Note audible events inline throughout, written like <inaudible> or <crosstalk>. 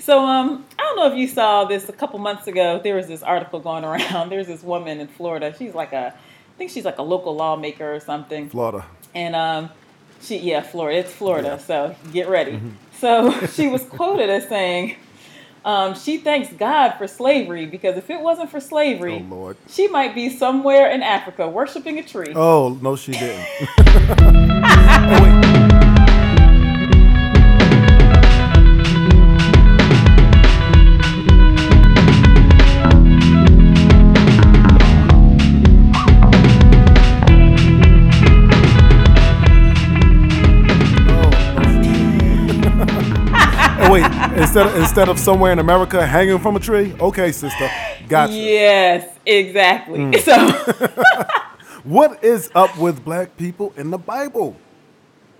So um, I don't know if you saw this a couple months ago. There was this article going around. There's this woman in Florida. She's like a, I think she's like a local lawmaker or something. Florida. And um, she yeah, Florida. It's Florida. So get ready. So <laughs> she was quoted as saying. Um, she thanks God for slavery because if it wasn't for slavery, Oh, Lord. she might be somewhere in Africa worshiping a tree. Oh no, she didn't. <laughs> <laughs> instead of, instead of somewhere in America hanging from a tree? Okay, sister. Gotcha. Yes, exactly. Mm. So <laughs> What is up with black people in the Bible?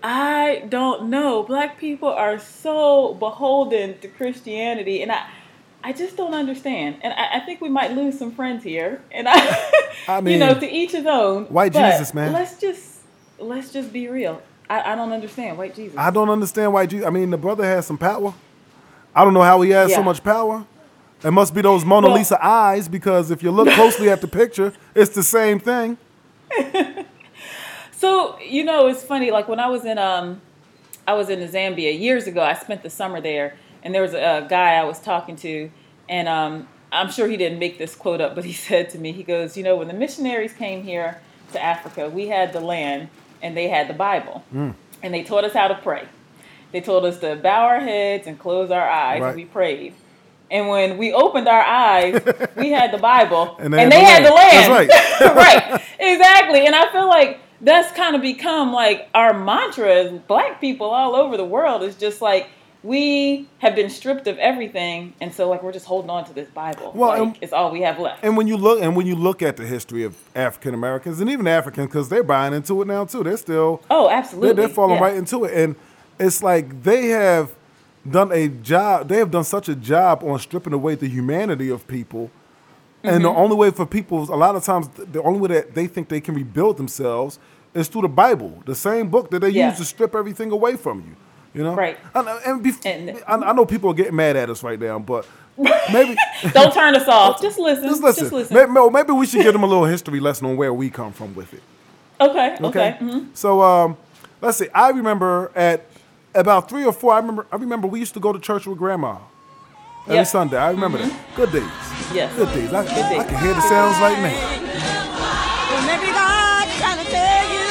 I don't know. Black people are so beholden to Christianity, and I, I just don't understand. And I, I think we might lose some friends here. And I, I <laughs> you know, to each his own. white Jesus, man. Let's just let's just be real. I, I don't understand white Jesus. I don't understand white Jesus. I mean, the brother has some power. I don't know how he has so much power. It must be those Mona Well- Lisa eyes because if you look closely at the picture, it's the same thing. <laughs> So you know, it's funny. Like when I was in um, I was in Zambia years ago. I spent the summer there, and there was a, guy I was talking to, and um, I'm sure he didn't make this quote up, but he <laughs> said to me, he goes, you know, when the missionaries came here to Africa, we had the land, and they had the Bible, and they taught us how to pray. They told us to bow our heads and close our eyes, Right. and we prayed. And when we opened our eyes, we had the Bible, And <laughs> and they they, had had the the land. <laughs> That's right. right, exactly. And I feel like that's kind of become like our mantra as black people all over the world is just like we have been stripped of everything, and so like we're just holding on to this Bible. Well, like and- it's all we have left. And when you look and when you look at the history of African Americans and even Africans, because they're buying into it now too. They're still oh, they're, absolutely. they're falling Yeah. right into it, and it's like they have done a job. They have done such a job on stripping away the humanity of people. And the Mm-hmm. only way for people, a lot of times, the only way that they think they can rebuild themselves is through the Bible, the same book that they Yeah. use to strip everything away from you. You know, Right. And, and, bef- And- I, I know people are getting mad at us right now, but maybe <laughs> Don't turn us off. <laughs> Just listen. just listen. Just listen. Maybe, maybe we should give them a little history lesson on where we come from with it. Okay. Okay. Okay. mhm. So um, let's see. I remember at about three or four. I remember. I remember we used to go to church with grandma every Yep. Sunday. I remember that. Mm-hmm. Good days. Yes. Good days. I, Good days. I can hear the sounds right now. Well, maybe God trying to tell you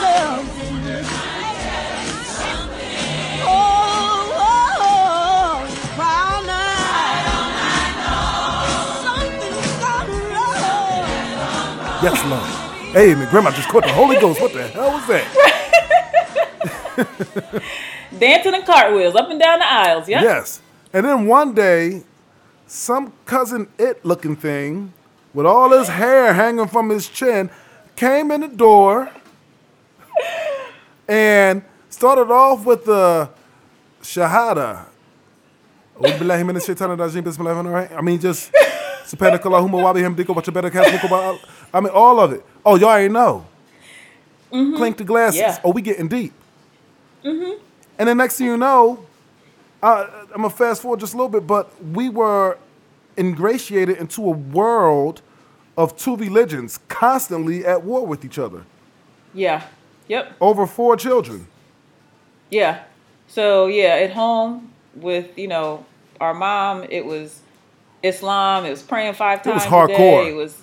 something. Oh, oh, oh, brown eyes. Something's gone wrong. Yes, Lord. Hey, man, grandma just caught the Holy Ghost. What the hell was that? <laughs> <laughs> Dancing and cartwheels up and down the aisles. Yeah. Yes. And then one day, some cousin it looking thing with all his hair hanging from his chin came in the door <laughs> and started off with the Shahada. I mean, just I mean, all of it. Oh, y'all already know. Mm-hmm. Clink the glasses. Yeah. Oh, we getting deep. And then next thing you know, uh, I'm gonna fast forward just a little bit, but we were ingratiated into a world of two religions constantly at war with each other Yeah. Yep. over four children. Yeah. So yeah, at home with you know our mom, it was Islam. It was praying five was times a hardcore. day. It was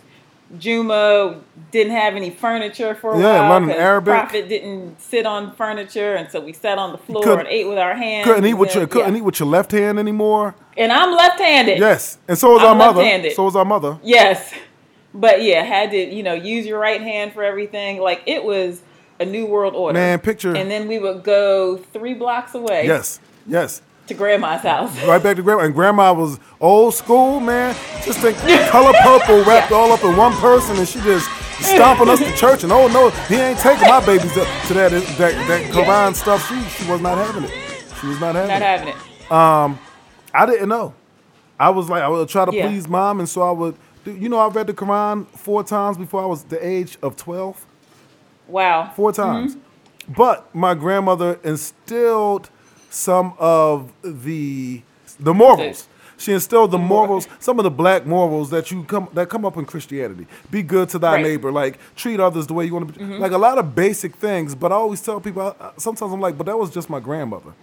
Juma. Didn't have any furniture for a Yeah, while. learning 'cause Arabic. Prophet didn't sit on furniture, and so we sat on the floor and ate with our hands. Couldn't eat with then- your couldn't yeah. eat with your left hand anymore. And I'm left-handed. Yes, and so was I'm our mother. left-handed. So was our mother. Yes. But yeah, had to, you know, use your right hand for everything. Like it was a new world order. Man, picture- And then we would go three blocks away Yes, yes. To grandma's house. <laughs> Right back to grandma, and grandma was old school, man. Just think, color purple wrapped Yeah. all up in one person, and she just stomping us to <laughs> church. And oh no, he ain't taking my babies up to that that that Quran stuff. She she was not having it. She was not having Not it. having it. Um, I didn't know. I was like, I would try to Yeah. please mom, and so I would. You know, I read the Quran four times before I was the age of twelve. Wow. Four times. But my grandmother instilled some of the the morals. She instilled the morals, some of the black morals that you come that come up in Christianity. Be good to thy Right. neighbor, like treat others the way you want to be. Mm-hmm. Like a lot of basic things. But I always tell people, sometimes I'm like, but that was just my grandmother.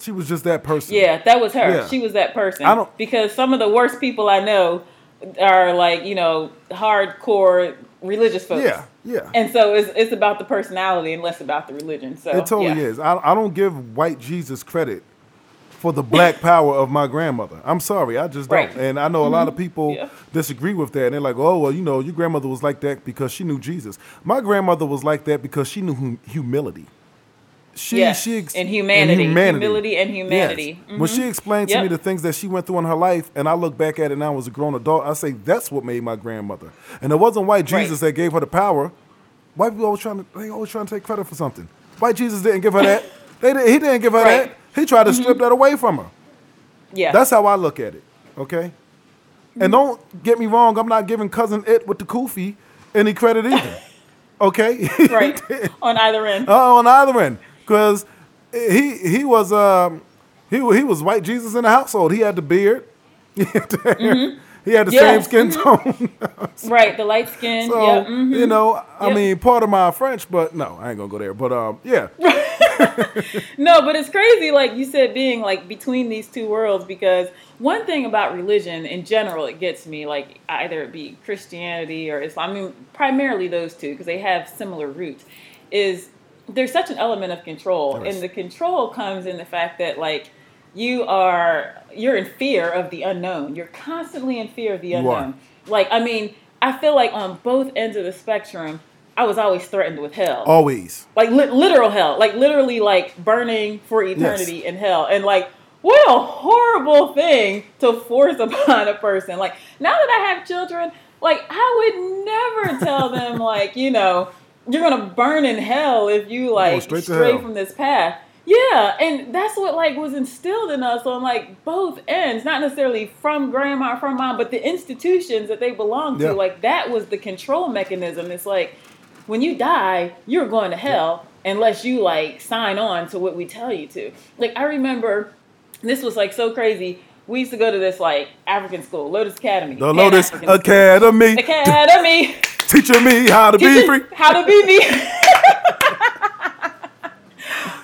She was just that person. Yeah, that was her. Yeah. She was that person. I don't- because some of the worst people I know are like you know hardcore religious folks. Yeah, yeah. And so it's it's about the personality and less about the religion. So It totally yeah. is. I, I don't give white Jesus credit for the black <laughs> power of my grandmother. I'm sorry, I just don't. Right. Mm-hmm. And I know a lot of people Yeah. disagree with that. And they're like, oh, well, you know, your grandmother was like that because she knew Jesus. My grandmother was like that because she knew hum- humility. She, Yes, she ex- and humanity. Humility and humanity. Yes. When she explained to Yep. me the things that she went through in her life, and I look back at it now as a grown adult, I say that's what made my grandmother. And it wasn't white Right. Jesus that gave her the power. White people always trying to they always trying to take credit for something. White Jesus didn't give her that. <laughs> They did, he didn't give her Right. Mm-hmm. that. He tried to strip that away from her. Yeah. That's how I look at it. Okay. And don't get me wrong. I'm not giving cousin it with the kufi any credit either. <laughs> Okay. <laughs> right on either end. Uh, on either end, because he he was um he he was white Jesus in the household. He had the beard. <laughs> He had the, hair. He had the Yes. same skin tone. <laughs> right, the light skin. so yeah. mhm. you know, I Yep. mean, part of my French, but no, I ain't gonna go there. But um, yeah, <laughs> No, but it's crazy, like you said, being like between these two worlds. Because one thing about religion in general, it gets me like either it be Christianity or Islam. I mean, primarily those two because they have similar roots. Is there's such an element of control, and the control comes in the fact that like you are you're in fear of the unknown. You're constantly in fear of the unknown. Like I mean, I feel like on both ends of the spectrum, I was always threatened with hell always. like li- literal hell, like literally like burning for eternity in hell, and like what a horrible thing to force <laughs> upon a person. Like now that I have children, like I would never tell them like you know you're gonna burn in hell if you like straight stray from this path. Yeah, and that's what like was instilled in us on like both ends, not necessarily from grandma or from mom, but the institutions that they belong to. Yeah. Like that was the control mechanism. It's like when you die, you're going to hell unless you like sign on to what we tell you to. Like I remember this was like so crazy. We used to go to this like African school, Lotus Academy. The Lotus Pan-African school. Academy, Academy. teaching me how to be free. How to be me. <laughs> we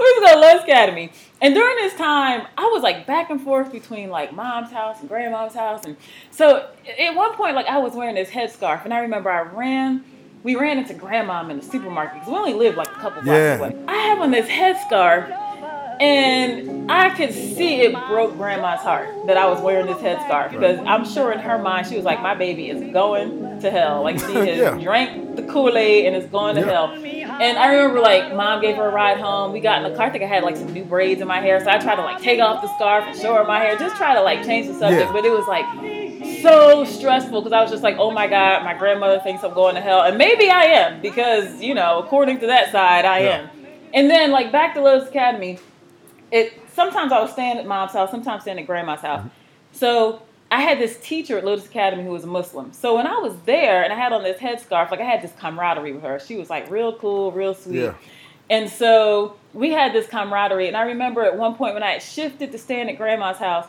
used to go to Lotus Academy. And during this time, I was like back and forth between like mom's house and grandma's house. And so at one point, like I was wearing this headscarf. And I remember I ran, we ran into grandma in the supermarket because we only lived like a couple blocks Yeah. away. I have on this headscarf and I could see it broke grandma's heart that I was wearing this headscarf because I'm sure in her mind she was like, my baby is going to hell. Like she <laughs> has Yeah. drank the Kool Aid and is going to Yeah. hell. And I remember like mom gave her a ride home. We got in the car. I think I had like some new braids in my hair, so I tried to like take off the scarf and show her my hair, just try to like change the subject. Yeah. But it was like so stressful because I was just like, oh my god, my grandmother thinks I'm going to hell, and maybe I am because you know, according to that side, I am. And then like back to Lotus Academy, it sometimes I was staying at mom's house, sometimes staying at grandma's house. Mm-hmm. So I had this teacher at Lotus Academy who was a Muslim. So when I was there and I had on this headscarf, like I had this camaraderie with her. She was like real cool, real sweet. Yeah. And so we had this camaraderie. And I remember at one point when I had shifted to staying at grandma's house,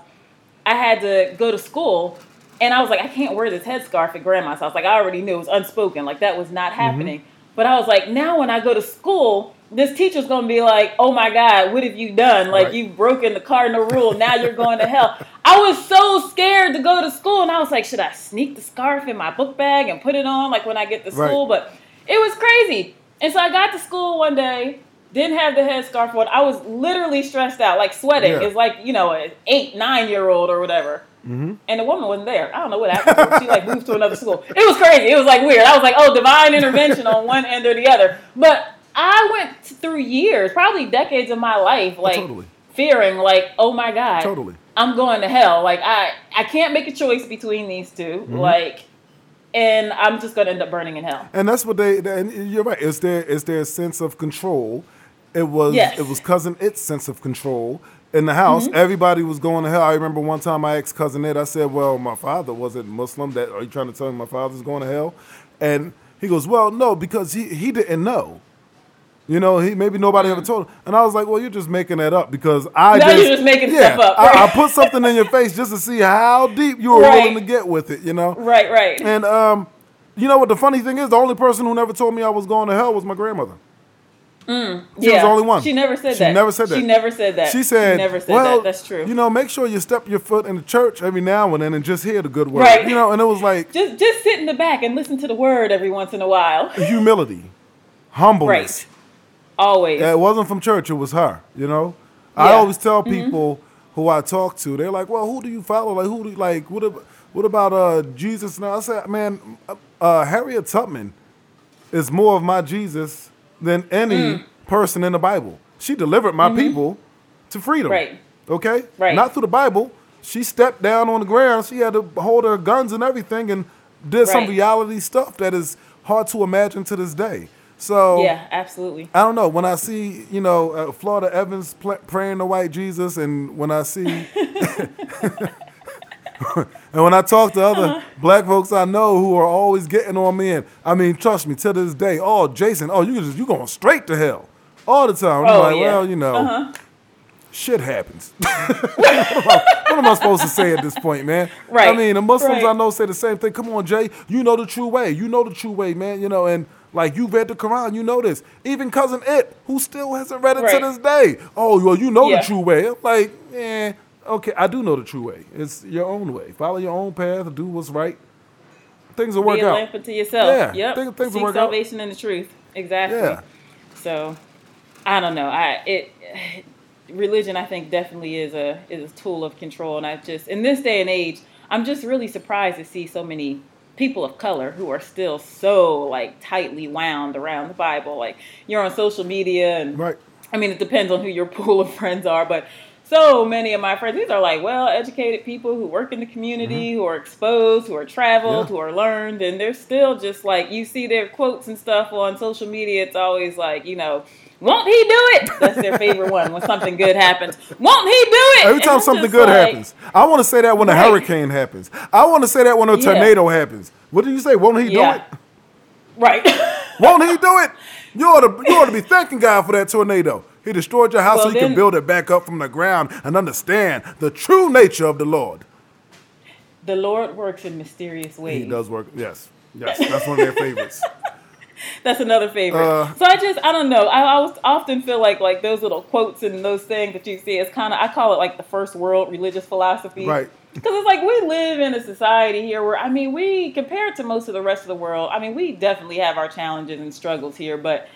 I had to go to school. And I was like, I can't wear this headscarf at grandma's house. Like I already knew it was unspoken. Like that was not mm-hmm. happening. But I was like, now when I go to school, this teacher's gonna be like, oh my God, what have you done? Like Right. you've broken the cardinal rule. Now you're going to hell. I was so scared to go to school, and I was like, should I sneak the scarf in my book bag and put it on like when I get to Right. school? But it was crazy. And so I got to school one day, didn't have the headscarf on. I was literally stressed out, like sweating. Yeah. It's like you know, an eight, nine year old or whatever. Mm-hmm. And the woman wasn't there. I don't know what happened. She like moved to another school. It was crazy. It was like weird. I was like, oh, divine intervention on one end or the other. But I went through years, probably decades of my life, like totally. fearing, like, oh my god, Totally. I'm going to hell. Like I, I can't make a choice between these 2 Mm-hmm. Like, and I'm just gonna end up burning in hell. And that's what they. And you're right. It's their it's their sense of control. It was Yes. it was cousin It's sense of control in the house. Mm-hmm. Everybody was going to hell. I remember one time I asked cousin Ed. I said, "Well, my father wasn't Muslim. That are you trying to tell me my father's going to hell?" And he goes, "Well, no, because he he didn't know." You know, he maybe nobody ever told him. And I was like, well, you're just making that up because I No, just, you're just making yeah, stuff up, I, I put something in your face just to see how deep you were Right. willing to get with it, you know? Right, right. And um, you know what the funny thing is? The only person who never told me I was going to hell was my grandmother. She was the only one. She never said She that. She never said that. She never said that. She said, never said "Well, that. That's true. You know, make sure you step your foot in the church every now and then and just hear the good word." Right. You know, and it was like just just sit in the back and listen to the word every once in a while. humility, humbleness. Right. Always. Yeah, it wasn't from church; it was her. You know, I always tell people who I talk to, they're like, "Well, who do you follow? Like, who do you, like? What? ab- What about uh, Jesus?" Now I said, "Man, uh, uh, Harriet Tubman is more of my Jesus than any Mm. person in the Bible. She delivered my people to freedom. Mm-hmm. Right. Okay. Right. Not through the Bible. She stepped down on the ground. She had to hold her guns and everything, and did some reality stuff that is hard to imagine to this day. So Yeah, absolutely. I don't know. When I see, you know, uh, Florida Evans pl- praying to white Jesus, and when I see, <laughs> and when I talk to other Uh-huh. black folks I know who are always getting on me, and I mean, trust me, to this day, oh, Jason, oh, you just you going straight to hell all the time. I'm Oh, like, yeah. well, you know, shit happens. what, am I, what am I supposed to say at this point, man? Right. I mean, the Muslims I know say the same thing. Come on, Jay, you know the true way. You know the true way, man. You know, and like you read the Quran, you know this. Even cousin It, who still hasn't read it to this day. Oh, well, you know Yeah. the true way. I'm like, eh, okay, I do know the true way. It's your own way. Follow your own path. Do what's right. Things will work Be a out. lamp unto yourself. Yeah, Yep. think- things will work out. salvation in the truth. Exactly. Yeah. So, I don't know. I it religion I think definitely is a is a tool of control, and I just in this day and age, I'm just really surprised to see so many people of color who are still so like tightly wound around the Bible. Like you're on social media and Right. I mean, it depends on who your <laughs> pool of friends are, but so many of my friends, these are like well educated people who work in the community, who are exposed, who are traveled, Mm-hmm. Yeah. who are learned, and they're still just like you see their quotes and stuff on social media. It's always like, you know, won't he do it? That's their favorite one when something good happens. Won't he do it? Every time I'm something good like, happens, I want to say that when a Right. hurricane happens. I want to say that when a Yeah. tornado happens. What do you say? Won't he do it? Right. <laughs> Won't he do it? You ought to you ought to be thanking God for that tornado. He destroyed your house Well, so you can build it back up from the ground and understand the true nature of the Lord. the Lord works in mysterious ways. He does work. Yes. Yes. That's one of their favorites. <laughs> That's another favorite. Uh, so I just I don't know. I, I always often feel like like those little quotes and those things that you see is kind of I call it like the first world religious philosophy. Right. Because it's like we live in a society here where I mean we compared to most of the rest of the world. I mean we definitely have our challenges and struggles here, but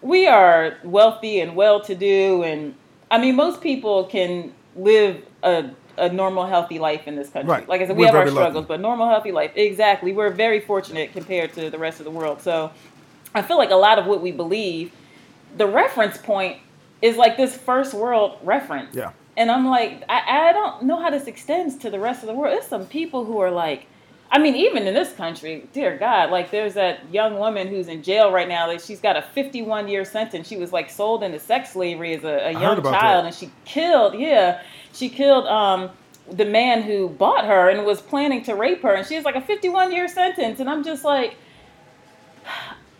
we are wealthy and well to do and I mean most people can live a a normal healthy life in this country. Right. Like I said, we We're have our very lucky. struggles, but normal healthy life. Exactly. We're very fortunate compared to the rest of the world. So I feel like a lot of what we believe, the reference point is like this first world reference. Yeah. And I'm like, I, I don't know how this extends to the rest of the world. There's some people who are like, I mean, even in this country, dear God, like there's that young woman who's in jail right now. That she's got a 51 year sentence. She was like sold into sex slavery as a, a young child, that. and she killed. Yeah, she killed um, the man who bought her and was planning to rape her, and she has like a 51 year sentence. And I'm just like,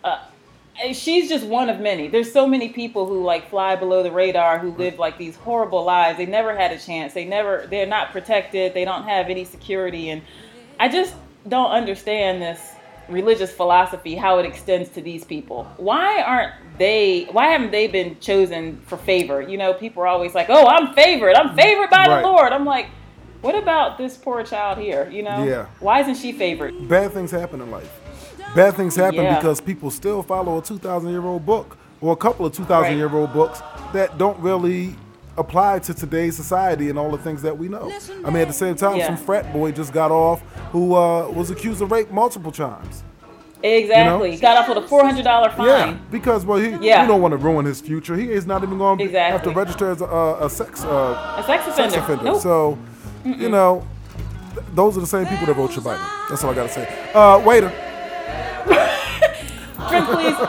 uh, she's just one of many. There's so many people who like fly below the radar who live like these horrible lives. They never had a chance. They never they're not protected. They don't have any security and I just don't understand this religious philosophy how it extends to these people. Why aren't they why haven't they been chosen for favor? You know, people are always like, "Oh, I'm favored. I'm favored by Right. the Lord." I'm like, "What about this poor child here, you know? Yeah. Why isn't she favored?" Bad things happen in life. Bad things happen Yeah. because people still follow a 2,000 year old book or a couple of 2,000 Right. year old books that don't really apply to today's society and all the things that we know. I mean, at the same time, Yeah. some frat boy just got off who uh, was accused of rape multiple times. Exactly. You know? Got off with a $400 fine. Yeah, because well, he Yeah. you don't want to ruin his future. He is not even going to have Exactly. to register as a, a sex uh, A sex offender. sex offender. Nope. So, you know, th- those are the same people that wrote your Bible. That's all I gotta say. Uh, waiter please. <laughs>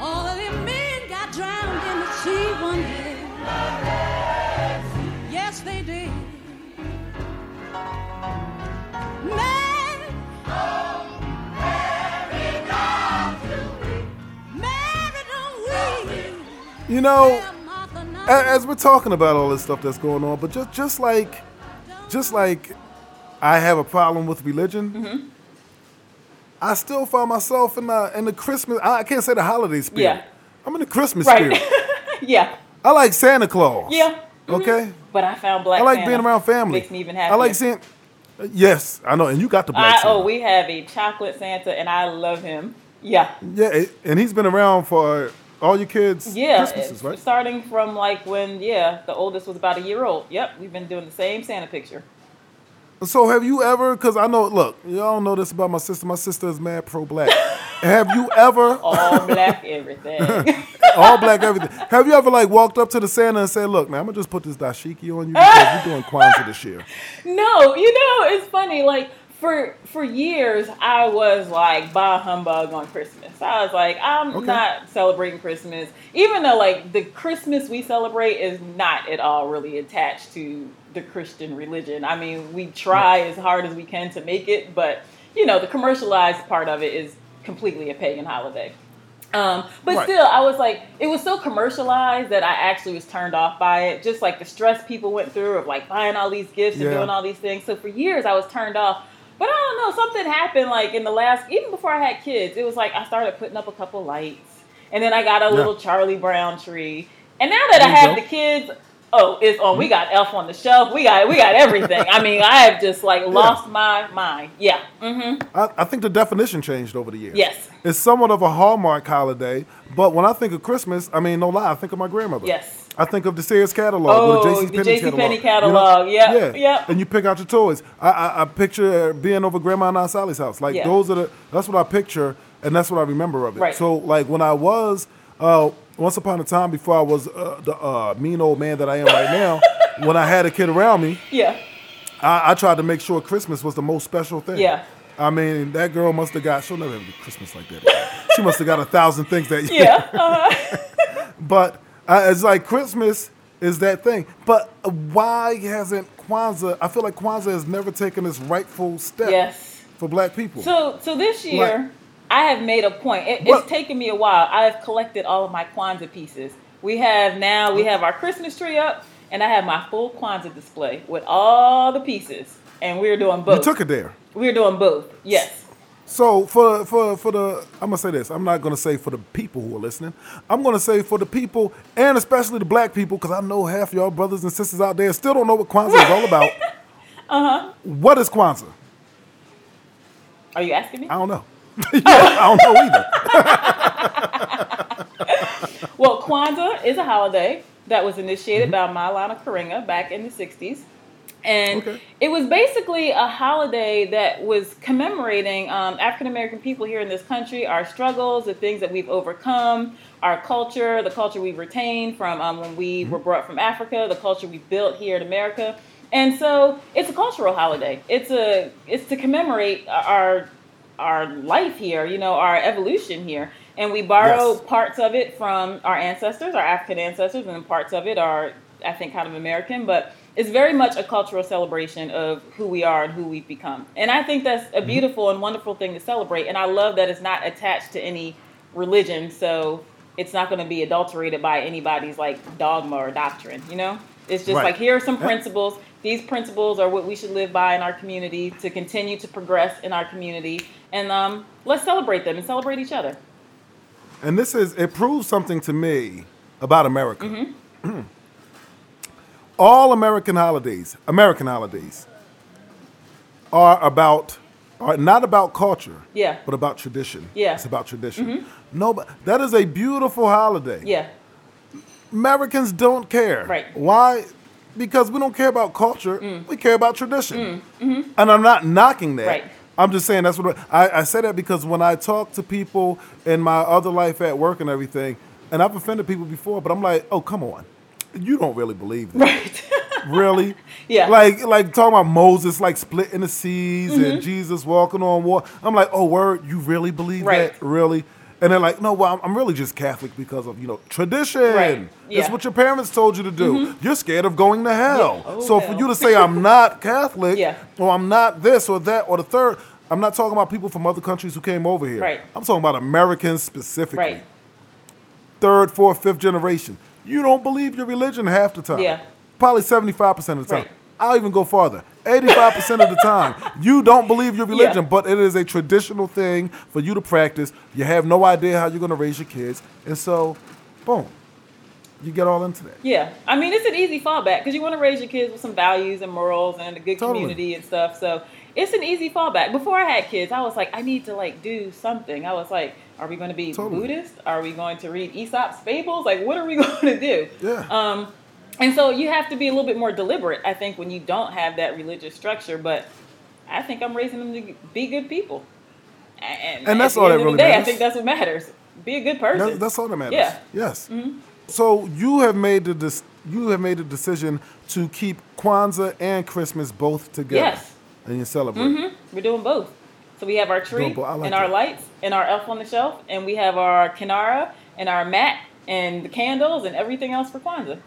All of men got drowned in the sea one day. Yes, they did. Men. You know, as we're talking about all this stuff that's going on, but just just like, just like, I have a problem with religion. Mm-hmm I still find myself in the in the Christmas. I can't say the holiday spirit. Yeah. I'm in the Christmas Right. spirit. <laughs> yeah. I like Santa Claus. Yeah. Mhm. Okay. But I found Black I like Santa. being around family. Makes me even happy. I like seeing. Yes, I know, and you got the black I, Santa. oh, we have a chocolate Santa, and I love him. Yeah. Yeah, and he's been around for all your kids' Yeah, Christmases, right? starting from like when yeah the oldest was about a year old. Yep, we've been doing the same Santa picture. So have you ever? Because I know, look, y'all know this about my sister. My sister is mad pro-black. have you ever <laughs> All black everything. <laughs> all black everything? Have you ever like walked up to the Santa and said, "Look, man, I'm gonna just put this dashiki on you because you're doing Kwanzaa this year." <laughs> no, you know it's funny. Like for for years, I was like bah humbug on Christmas. I was like, I'm Okay. not celebrating Christmas, even though like the Christmas we celebrate is not at all really attached to the Christian religion. I mean, we try as hard as we can to make it, but you know, the commercialized part of it is completely a pagan holiday. Um, but Right. still, I was like, it was so commercialized that I actually was turned off by it. Just like the stress people went through of like buying all these gifts and Yeah. doing all these things. So for years, I was turned off. But I don't know, something happened like in the last, even before I had kids. It was like I started putting up a couple lights, and then I got a Yeah. little Charlie Brown tree. And now that I There you have go. the kids, oh, it's on. We got Elf on the shelf. We got we got everything. I mean, I have just like lost my mind. Yeah. Mm-hmm. I, I think the definition changed over the years. Yes. It's somewhat of a hallmark holiday, but when I think of Christmas, I mean, no lie, I think of my grandmother. Yes. I think of the Sears catalog Oh, or the JCPenney the JCPenney catalog. catalog. You know? Yep, Yeah. yep. And you pick out your toys. I, I, I picture being over Grandma and Aunt Sally's house. Like Yeah. those are the. That's what I picture, and that's what I remember of it. Right. So like when I was, uh, once upon a time before I was uh, the uh, mean old man that I am right now, <laughs> when I had a kid around me, Yeah. I, I tried to make sure Christmas was the most special thing. Yeah. I mean, that girl must have got. She'll never have a Christmas like that. she must have got a thousand things that year. Yeah. <laughs> Uh-huh. But uh, it's like Christmas is that thing. But why hasn't Kwanzaa? I feel like Kwanzaa has never taken its rightful step yes. for Black people. So so this year, Right. I have made a point. It, it's taken me a while. I have collected all of my Kwanzaa pieces. We have now we have our Christmas tree up, and I have my full Kwanzaa display with all the pieces, and we're doing both. you took it there. We're doing both. Yes. So for for for the I'm gonna say this. I'm not gonna say for the people who are listening. I'm gonna say for the people and especially the black people, because I know half y'all brothers and sisters out there still don't know what Kwanzaa is all about. <laughs> uh huh. What is Kwanzaa? Are you asking me? I don't know. <laughs> yeah, I don't know either. <laughs> Well, Kwanzaa is a holiday that was initiated by Maulana Karenga back in the 60s. And Okay. it was basically a holiday that was commemorating um, African American people here in this country, our struggles, the things that we've overcome, our culture, the culture we've retained from um, when we were brought from Africa, the culture we built here in America. And so it's a cultural holiday. It's a it's to commemorate our our life here, you know, our evolution here. And we borrow Yes. parts of it from our ancestors, our African ancestors, and parts of it are, I think, kind of American. But it's very much a cultural celebration of who we are and who we've become. And I think that's a mm-hmm. beautiful and wonderful thing to celebrate. And I love that it's not attached to any religion, so it's not going to be adulterated by anybody's like dogma or doctrine. You know, it's just Right. like here are some principles. These principles are what we should live by in our community to continue to progress in our community, and um, let's celebrate them and celebrate each other. And this is it proves something to me about America. Mm-hmm. <clears throat> All American holidays, American holidays, are about are not about culture, Yeah. but about tradition. Yeah. Mm-hmm. it's about tradition. No, but that is a beautiful holiday. Yeah, Americans don't care. Right. Why? Because we don't care about culture. Mm. We care about tradition. And I'm not knocking that. Mm-hmm. Right. I'm just saying that's what I, I say that because when I talk to people in my other life at work and everything, and I've offended people before, but I'm like, oh come on, you don't really believe that, right. <laughs> really? Yeah. Like like talking about Moses like splitting the seas Mm-hmm. and Jesus walking on water. I'm like, oh word, you really believe Right. that? Really? And they're like, no, well, I'm- I'm really just Catholic because of you know tradition. Right. Yeah. Mm-hmm. what your parents told you to do. Mhm. You're scared of going to hell. Yeah. Oh, so for you to say I'm not Catholic Yeah. or I'm not this or that or the third, I'm not talking about people from other countries who came over here. Right. I'm talking about Americans specifically. right. Third, fourth, fifth generation. you don't believe your religion half the time. Yeah. Probably 75% of the time. Right. I'll even go farther. 85% of the time, you don't believe your religion, Yeah. but it is a traditional thing for you to practice. You have no idea how you're going to raise your kids. And so, boom, you get all into that. Yeah, I mean it's an easy fallback because you want to raise your kids with some values and morals and a good Totally. community and stuff. So it's an easy fallback. Before I had kids, I was like, I need to like do something. I was like, are we going to be Totally. Buddhist? Are we going to read Aesop's fables? Like, what are we <laughs> going to do? Yeah. Um, and so you have to be a little bit more deliberate, I think, when you don't have that religious structure. But I think I'm raising them to be good people. And, And that's all that really day, matters. I think that's what matters. Be a good person. That, that's all that matters. Yeah. Mm-hmm. Yes. So you have made the dis- you have made the decision to keep Kwanzaa and Christmas both together. Yes. And you celebrate. We're doing both. So we have our tree like and our that. lights and our elf on the shelf, and we have our kinara and our mat and the candles and everything else for Kwanzaa.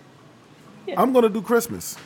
I'm gonna do Christmas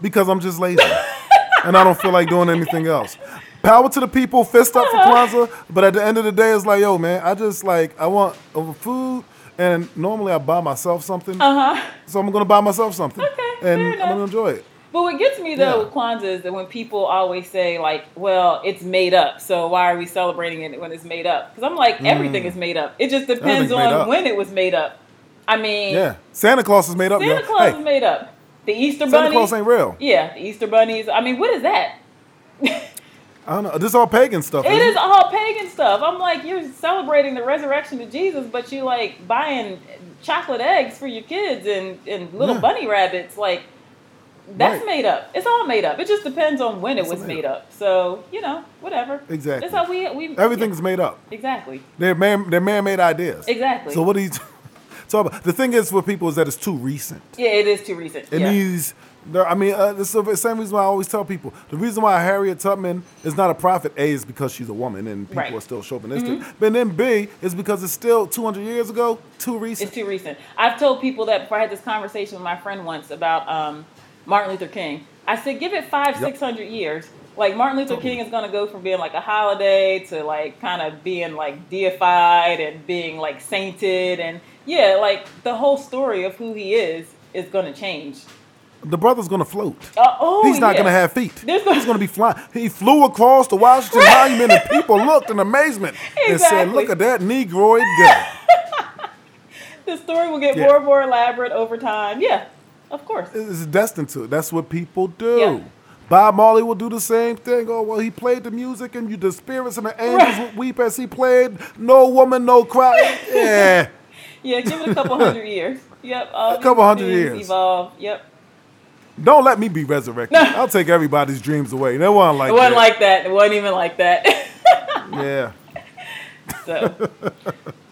because I'm just lazy <laughs> and I don't feel like doing anything else. Power to the people, fist up for Uh-huh. <laughs> Kwanzaa, but at the end of the day, it's like, yo, man, I just like I want food, and normally I buy myself something, Uh huh. so I'm gonna buy myself something, Okay, and I'm gonna enjoy it. But what gets me though Yeah. with Kwanzaa is that when people always say like, "Well, it's made up, so why are we celebrating it when it's made up?" Because I'm like, everything is made up. It just depends on when it was made up. I mean, Yeah, Santa Claus is made up. Santa. Claus hey, is made up. The Easter Santa bunny. Claus ain't real. Yeah, the Easter bunnies. I mean, what is that? I don't know. This is all pagan stuff. It isn't all pagan stuff. I'm like, you're celebrating the resurrection of Jesus, but you like buying chocolate eggs for your kids and, and little Yeah. bunny rabbits. Like, that's Right. made up. It's all made up. It just depends on when it was made made up. So you know, whatever. Exactly. That's how we we Everything's made up. exactly They're man, they're man-made ideas. exactly. So what do you talk about? The thing is for people is that it's too recent. yeah, it is too recent. It yeah. needs. I mean, uh, it's the same reason why I always tell people. The reason why Harriet Tubman is not a prophet, A, is because she's a woman and people Right. Mm-hmm. are still chauvinistic. But then B is because it's still 200 years ago, too recent. It's too recent. I've told people that before I had this conversation with my friend once about um, Martin Luther King. I said, give it five, Yep. six hundred years. Like Martin Luther King is gonna go from being like a holiday to like kind of being like deified and being like sainted and yeah, like the whole story of who he is is gonna change. the brother's going to float. Uh, oh, He's not yeah. going to have feet. There's He's <laughs> going to be flying. He flew across the Washington Monument and people looked in amazement and said, look at that Negroid guy. <laughs> The story will get Yeah. more and more elaborate over time. Yeah, of course. It's destined to. That's what people do. Yeah. Bob Marley will do the same thing. Oh well, he played the music, and you, the spirits and the angels would weep as he played. No woman, no cry. <laughs> Yeah, Yeah, give it a couple hundred <laughs> years. Yep. A couple hundred years. Evolve. Yep. don't let me be resurrected. I'll take everybody's dreams away. They wasn't like It wasn't that. like that. It wasn't even like that. <laughs> yeah, So,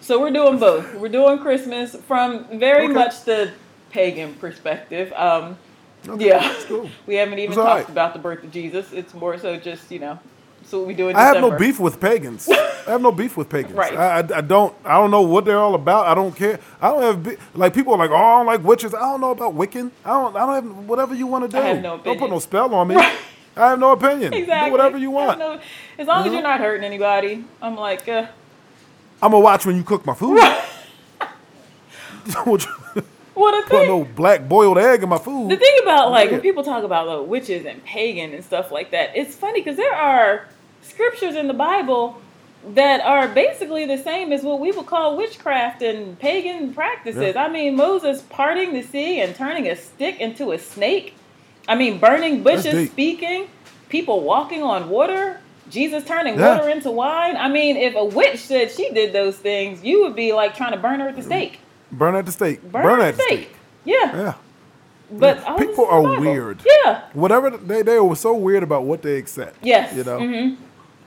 so we're doing both. We're doing Christmas from very Okay. much the pagan perspective. Um, Okay, yeah, cool. <laughs> we haven't even talked right. about the birth of Jesus. It's more so just you know, so what we do in I have no beef with pagans. <laughs> I have no beef with pagans. Right. I, I, I don't. I don't know what they're all about. I don't care. I don't have be- like people are like, oh, I don't like witches. I don't know about Wiccan. I don't. I don't have whatever you want to do. I have no don't put no spell on me. <laughs> Right. I have no opinion. Exactly. Do whatever you want. know- as long as You know? you're not hurting anybody, I'm like, uh, I'm gonna watch when you cook my food. You what a put thing. no black boiled egg in my food. The thing about like when people talk about like, witches and pagan and stuff like that, it's funny because there are scriptures in the Bible that are basically the same as what we would call witchcraft and pagan practices. Yeah. I mean, Moses parting the sea and turning a stick into a snake. I mean, burning bushes, speaking, people walking on water. Jesus turning Yeah. water into wine. I mean, if a witch said she did those things, you would be like trying to burn her at the mm. stake. Burn at the stake. Burn, Burn at the stake. Yeah. Yeah. But Yeah. People are weird. Yeah. Whatever they they were so weird about what they accept. Yes. You know. hmm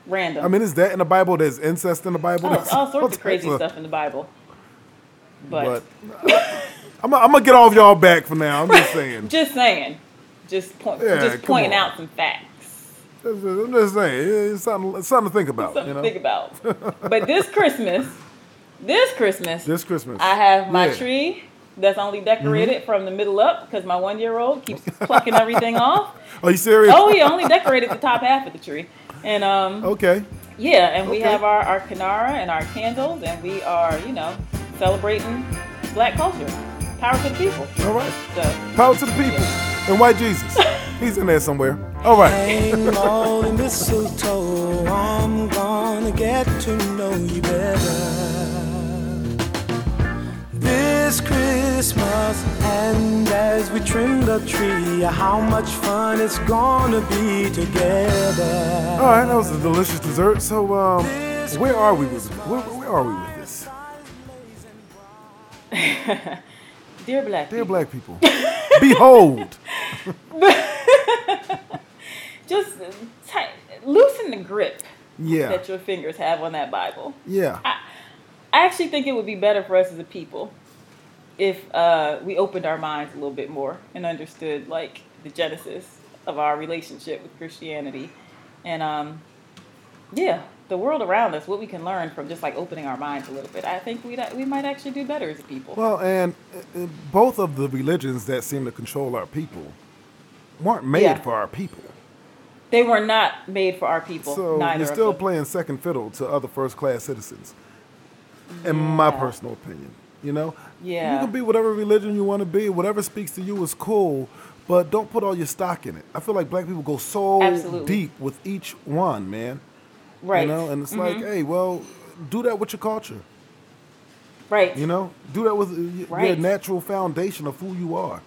Random. I mean, is that in the Bible? There's incest in the Bible. all, There's <laughs> all sorts of crazy stuff in the Bible. But, But I'm, I'm gonna get off y'all back for now. I'm just saying. <laughs> just saying, just point, Yeah, just pointing out some facts, I'm just saying. It's something, it's something to think about. something you know. to think about. but this Christmas, <laughs> this Christmas, This Christmas. I have my Yeah. Mm-hmm. tree that's only decorated from the middle up because my one year old keeps plucking everything <laughs> off. Are you serious? Oh, he only decorated the top half of the tree, and um, Okay. Yeah, and we Okay. have our, our kinara and our candles, and we are, you know, celebrating black culture. power to the people. All right. So, Power to the people. And white Jesus. He's in there somewhere. All right. Hang all the mistletoe. I'm gonna get to know you better. This Christmas, and as we trim the tree, how much fun it's gonna be together. All right, that was a delicious dessert. So, um, where are we with where, where are we with this? <laughs> dear black Dear people, black people, <laughs> behold. <laughs> just tight, loosen the grip Yeah, that your fingers have on that Bible. yeah. I actually think it would be better for us as a people if uh, we opened our minds a little bit more and understood like the genesis of our relationship with Christianity, and um, yeah, the world around us, what we can learn from just like opening our minds a little bit. I think we we might actually do better as a people. Well, and uh, both of the religions that seem to control our people weren't made Yeah. for our people. they were not made for our people. So neither you're still playing second fiddle to other first class citizens. In my personal opinion, you know, Yeah. you can be whatever religion you want to be. Whatever speaks to you is cool, but don't put all your stock in it. I feel like black people go so Absolutely. deep with each one, man. right. You know, and it's Mhm. like, hey, well, do that with your culture. right. You know, do that with uh, y- your natural foundation of who you are.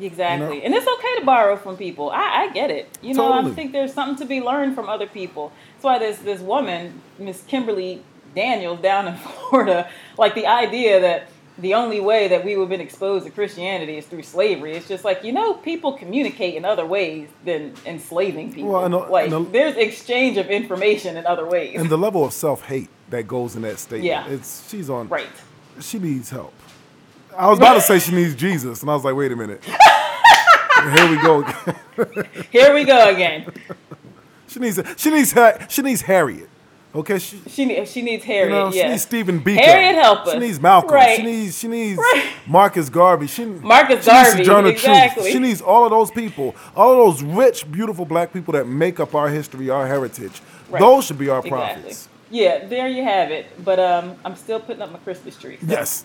Exactly. You know? And it's okay to borrow from people. I, I get it. You know, I think there's something to be learned from other people. That's why this this woman, Miss Kimberly Daniels down in <laughs> Florida, like the idea that the only way that we would have been exposed to Christianity is through slavery. It's just like, you know, people communicate in other ways than enslaving people. Well, and, uh, like and, uh, there's exchange of information in other ways. And the level of self hate that goes in that statement. Yeah. It's she's on right. she needs help. I was about to say she needs Jesus, and I was like, wait a minute. <laughs> Here we go. again. Here we go again. <laughs> she needs she needs she needs Harriet. Okay, she, She ne- she needs you Harriet. know, she yes. needs Stephen Biko. Harriet help her. She needs Malcolm. Right. She needs she needs Right. Marcus Garvey. She Marcus she needs Garvey, Sojourner exactly. Truth. She needs all of those people, all of those rich, beautiful black people that make up our history, our heritage. Right. Those should be our Exactly. prophets. Yeah, there you have it. But um, I'm still putting up my Christmas tree. so- <laughs> Yes.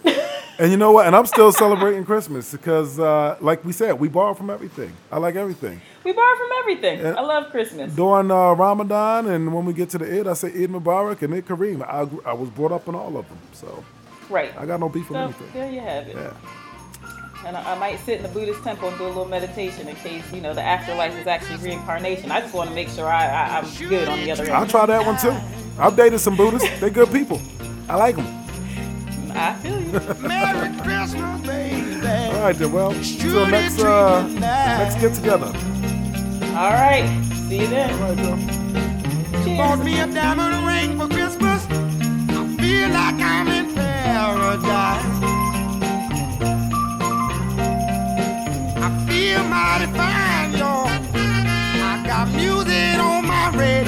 and you know what? And I'm still celebrating Christmas because, uh, like we said, we borrow from everything. I like everything. We borrow from everything. Yeah. I love Christmas. During uh, Ramadan and when we get to the Eid, I say Eid Mubarak and Eid Kareem. I, I was brought up in all of them. So Right. I got no beef with So anything. there you have it. Yeah. And I, I might sit in the Buddhist temple and do a little meditation in case you know the afterlife is actually reincarnation. I just want to make sure I, I I'm good on the other end. I'll try that one too. I've dated some Buddhists. They're good people. I like them. I feel you. Merry Christmas, baby. All right, then. Well, until next uh, next get together. All right. See you then. All right, Cheers. Bought me a diamond ring for Christmas. I feel like I'm in paradise. I feel mighty fine, y'all. I got music on my radio.